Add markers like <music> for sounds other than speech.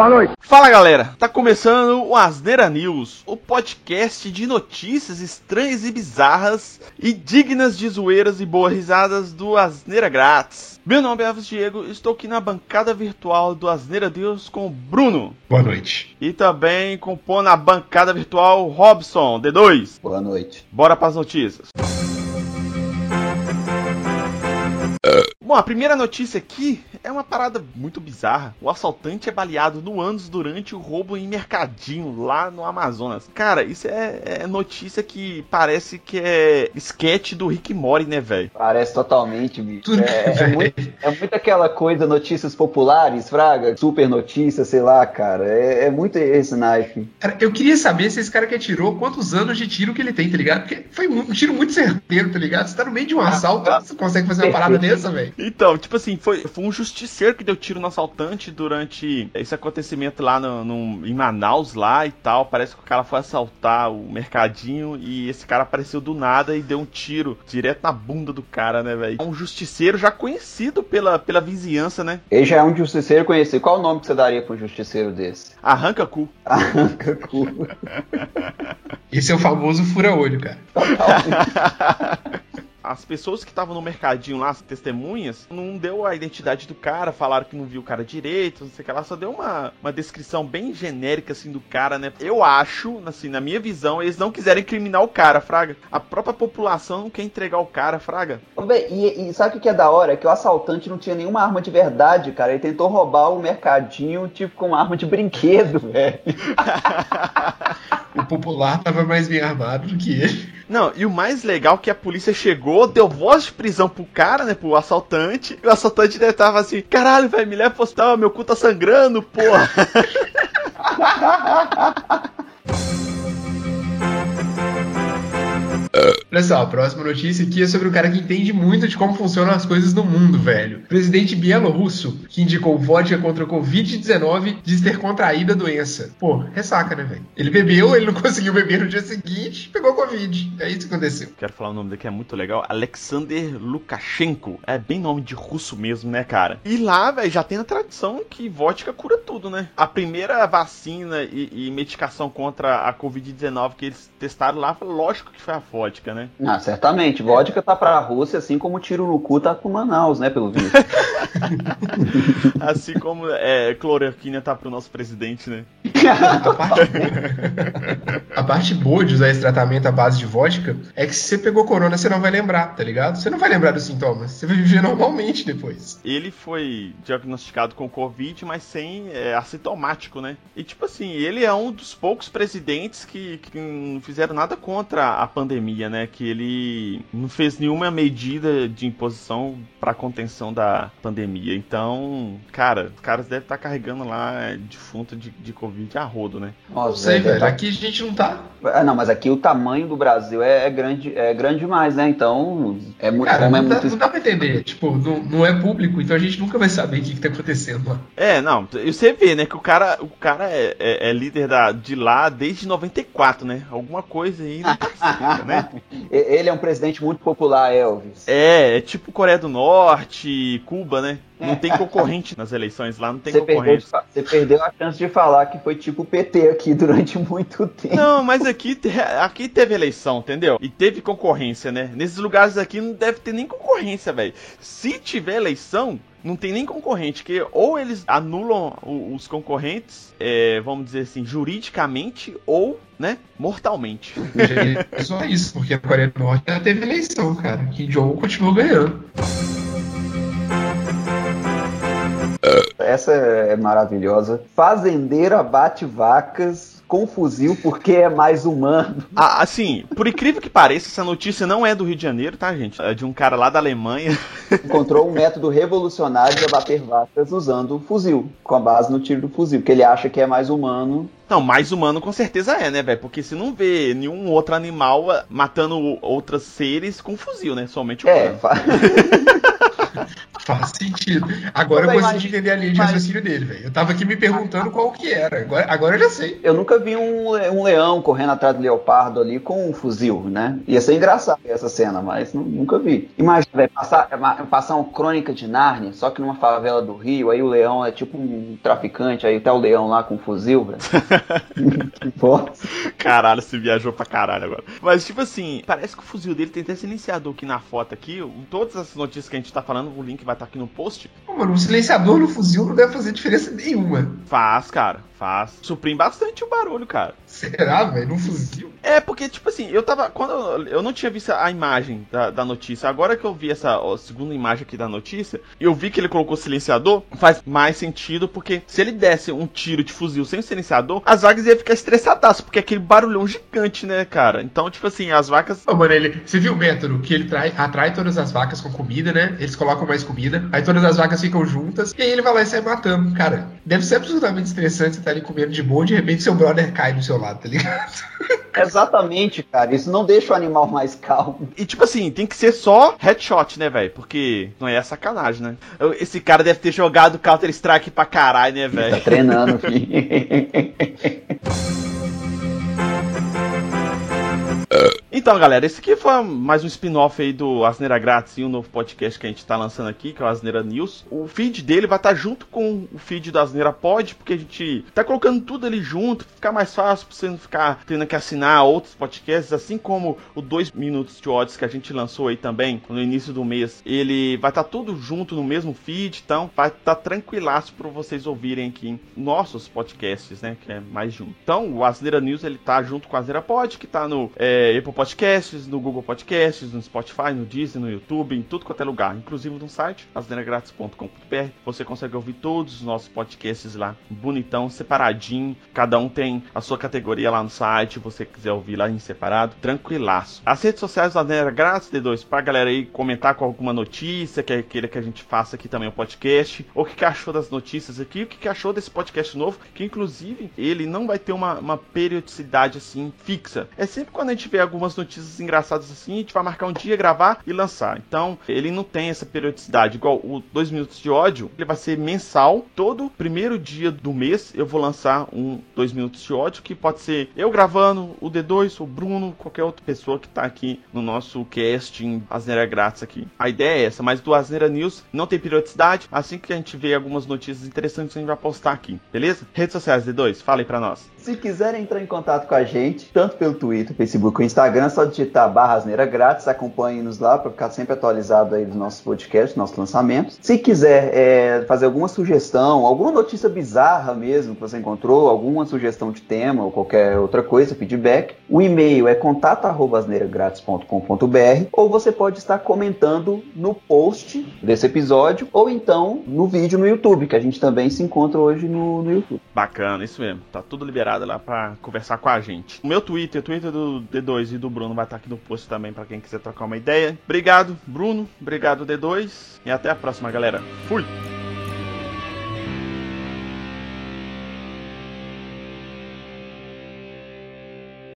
Boa noite. Fala galera, tá começando o Asneira News, o podcast de notícias estranhas e bizarras e dignas de zoeiras e boas risadas do Asneira Grátis. Meu nome é Alves Diego, estou aqui na bancada virtual do Asneira News com o Bruno. Boa noite. E também compõe na bancada virtual Robson, D2. Boa noite. Bora pras notícias. Bom, a primeira notícia aqui é uma parada muito bizarra. O assaltante é baleado no ânus durante o roubo em mercadinho lá no Amazonas. Cara, isso é, é notícia que parece que é sketch do Rick Mori, né, velho? Parece totalmente, bicho. É, é, muito, é muito aquela coisa, notícias populares, Fraga, super notícia, sei lá, cara. É, é muito esse naipe. Cara, eu queria saber se esse cara que atirou, quantos anos de tiro que ele tem, tá ligado? Porque foi um, um tiro muito certeiro, tá ligado? Você tá no meio de um assalto, você consegue fazer uma parada dessa, velho? Então, tipo assim, foi, foi um justiceiro que deu tiro no assaltante durante esse acontecimento lá no, no, em Manaus lá e tal. Parece que o cara foi assaltar o mercadinho e esse cara apareceu do nada e deu um tiro direto na bunda do cara, né, velho? Um justiceiro já conhecido pela, pela vizinhança, né? Ele já é um justiceiro conhecido. Qual o nome que você daria pra um justiceiro desse? Arranca cu. Arranca cu. Esse é o famoso fura-olho, cara. <laughs> as pessoas que estavam no mercadinho lá, as testemunhas, não deu a identidade do cara, falaram que não viu o cara direito, não sei o que lá, só deu uma, uma descrição bem genérica, assim, do cara, né? Eu acho, assim, na minha visão, eles não quiserem incriminar o cara, Fraga. A própria população não quer entregar o cara, Fraga. E, e sabe o que é da hora? É que o assaltante não tinha nenhuma arma de verdade, cara. Ele tentou roubar o mercadinho, tipo, com uma arma de brinquedo, <laughs> velho. <laughs> o popular tava mais bem armado do que ele. Não, e o mais legal é que a polícia chegou, deu voz de prisão pro cara, né, pro assaltante, e o assaltante deve tava assim, caralho, velho, me leva pro hospital, meu cu tá sangrando, porra. <laughs> Olha só, a próxima notícia aqui é sobre o cara que entende muito de como funcionam as coisas no mundo, velho. O presidente bielorrusso, que indicou vodka contra a Covid-19, diz ter contraído a doença. Pô, ressaca, né, velho? Ele bebeu, ele não <laughs> conseguiu beber no dia seguinte, pegou Covid. É isso que aconteceu. Quero falar o nome daqui, é muito legal. Alexander Lukashenko. É bem nome de russo mesmo, né, cara? E lá, velho, já tem a tradição que vodka cura tudo, né? A primeira vacina e, e medicação contra a Covid-19 que eles testaram lá, lógico que foi a vodka, né? Ah, certamente. Vodka tá pra Rússia, assim como tiro no cu tá com Manaus, né, pelo visto. <laughs> <laughs> assim como é, cloroquina tá pro nosso presidente, né? a, parte boa, a parte boa de usar esse tratamento à base de vodka é que se você pegou corona, você não vai lembrar, tá ligado? Você não vai lembrar dos sintomas. Você vai viver normalmente depois. Ele foi diagnosticado com Covid, mas sem é, assintomático, né? E tipo assim, ele é um dos poucos presidentes que, que não fizeram nada contra a pandemia, né? Que ele não fez nenhuma medida de imposição para contenção da pandemia. Então, cara, os caras devem estar carregando lá defunto de, de Covid a rodo, né? Nossa, não sei, velho. Tá... Aqui a gente não tá. Ah, não, mas aqui o tamanho do Brasil é, é grande, é grande demais, né? Então, é muito. Cara, não, é dá, muito... não dá pra entender. Tipo, não, não é público, então a gente nunca vai saber o que, que tá acontecendo lá. É, não. E você vê, né, que o cara, o cara é, é, é líder da, de lá desde 94, né? Alguma coisa aí não precisa, né? <laughs> Ele é um presidente muito popular, Elvis. É, é tipo Coreia do Norte, Cuba, né? Não tem concorrente nas eleições lá, não tem você concorrente. Perdeu, você perdeu a chance de falar que foi tipo PT aqui <laughs> durante muito tempo. Não, mas aqui, aqui teve eleição, entendeu? E teve concorrência, né? Nesses lugares aqui não deve ter nem concorrência, velho. Se tiver eleição, não tem nem concorrente, que ou eles anulam os concorrentes, é, vamos dizer assim, juridicamente, ou, né, mortalmente. É só isso, porque a Coreia do Norte já teve eleição, cara. Que Jong continuou ganhando. Essa é maravilhosa. Fazendeiro abate vacas com fuzil porque é mais humano. Ah, assim, por incrível que pareça, essa notícia não é do Rio de Janeiro, tá, gente? É de um cara lá da Alemanha. Encontrou um método revolucionário de abater vacas usando fuzil, com a base no tiro do fuzil, que ele acha que é mais humano. Não, mais humano com certeza é, né, velho? Porque se não vê nenhum outro animal matando outros seres com fuzil, né? Somente o É, <laughs> Faz sentido. Agora eu consegui entender a linha de raciocínio dele, velho. Eu tava aqui me perguntando qual que era. Agora, agora eu já sei. Eu nunca vi um, um leão correndo atrás do leopardo ali com um fuzil, né? Ia ser engraçado essa cena, mas nunca vi. Imagina, velho, passar, passar uma crônica de Nárnia, só que numa favela do Rio, aí o leão é tipo um traficante, aí tá o leão lá com um fuzil, velho. <laughs> caralho, você viajou pra caralho agora. Mas, tipo assim, parece que o fuzil dele tem até silenciador aqui na foto aqui. Todas as notícias que a gente tá falando, o link vai estar tá aqui no post. Pô, mano, um silenciador no fuzil não deve fazer diferença nenhuma. Faz, cara. Faz. Suprime bastante o barulho, cara. Será, velho? Num fuzil? É, porque, tipo assim, eu tava. Quando eu, eu não tinha visto a imagem da, da notícia, agora que eu vi essa ó, segunda imagem aqui da notícia, eu vi que ele colocou silenciador, faz mais sentido, porque se ele desse um tiro de fuzil sem silenciador, as vacas iam ficar estressadaço, porque é aquele barulhão gigante, né, cara? Então, tipo assim, as vacas. Ô, mano, ele. Você viu o método que ele trai, atrai todas as vacas com comida, né? Eles colocam mais comida, aí todas as vacas ficam juntas, e aí ele vai lá e sai matando. Cara, deve ser absolutamente estressante você estar tá ali comendo de boa, de repente seu brother cai no seu lado, tá ligado? <laughs> Exatamente, cara. Isso não deixa o animal mais calmo. E tipo assim, tem que ser só headshot, né, velho? Porque não é sacanagem, né? Esse cara deve ter jogado Counter-Strike pra caralho, né, velho? Tá treinando, <laughs> filho. <laughs> Então, galera, esse aqui foi mais um spin-off aí do Asneira Grátis e um novo podcast que a gente tá lançando aqui, que é o Asneira News. O feed dele vai estar tá junto com o feed do Asneira Pod, porque a gente tá colocando tudo ali junto, ficar mais fácil pra você não ficar tendo que assinar outros podcasts, assim como o 2 minutos de odds que a gente lançou aí também no início do mês. Ele vai estar tá tudo junto no mesmo feed, então vai estar tá tranquilaço para vocês ouvirem aqui nossos podcasts, né, que é mais um. Então, o Asneira News ele tá junto com o Asneira Pod, que tá no é, Apple Podcasts, no Google Podcasts, no Spotify, no Disney, no YouTube, em tudo quanto é lugar, inclusive no site asneiragratis.com.br. Você consegue ouvir todos os nossos podcasts lá, bonitão, separadinho. Cada um tem a sua categoria lá no site, você quiser ouvir lá em separado, tranquilaço. As redes sociais da Asneira Grátis, D2, pra galera aí comentar com alguma notícia que queira que a gente faça aqui também o podcast, ou o que, achou das notícias aqui, o que, que achou desse podcast novo, que inclusive ele não vai ter uma, uma periodicidade assim fixa. É sempre quando a gente vê algumas notícias engraçadas assim, a gente vai marcar um dia, gravar e lançar. Então, ele não tem essa periodicidade. Igual o 2 minutos de ódio, ele vai ser mensal. Todo primeiro dia do mês eu vou lançar um 2 minutos de ódio, que pode ser eu gravando, o D2, o Bruno, qualquer outra pessoa que tá aqui no nosso casting Asneira Grátis aqui. A ideia é essa, mas do Asneira News não tem periodicidade. Assim que a gente vê algumas notícias interessantes, a gente vai postar aqui, beleza? Redes sociais D2, fala aí pra nós. Se quiserem entrar em contato com a gente, tanto pelo Twitter, Facebook ou Instagram, é só digitar barra asneira grátis, acompanhe-nos lá para ficar sempre atualizado aí dos nossos podcasts, nossos lançamentos. Se quiser é, fazer alguma sugestão, alguma notícia bizarra mesmo que você encontrou, alguma sugestão de tema ou qualquer outra coisa, feedback, o e-mail é contato@asneiragratis.com.br ou você pode estar comentando no post desse episódio ou então no vídeo no YouTube, que a gente também se encontra hoje no, no YouTube. Bacana, isso mesmo. Tá tudo liberado lá para conversar com a gente. O meu Twitter, o Twitter do D2 e do Bruno vai estar aqui no post também para quem quiser trocar uma ideia. Obrigado, Bruno. Obrigado, D2. E até a próxima, galera. Fui!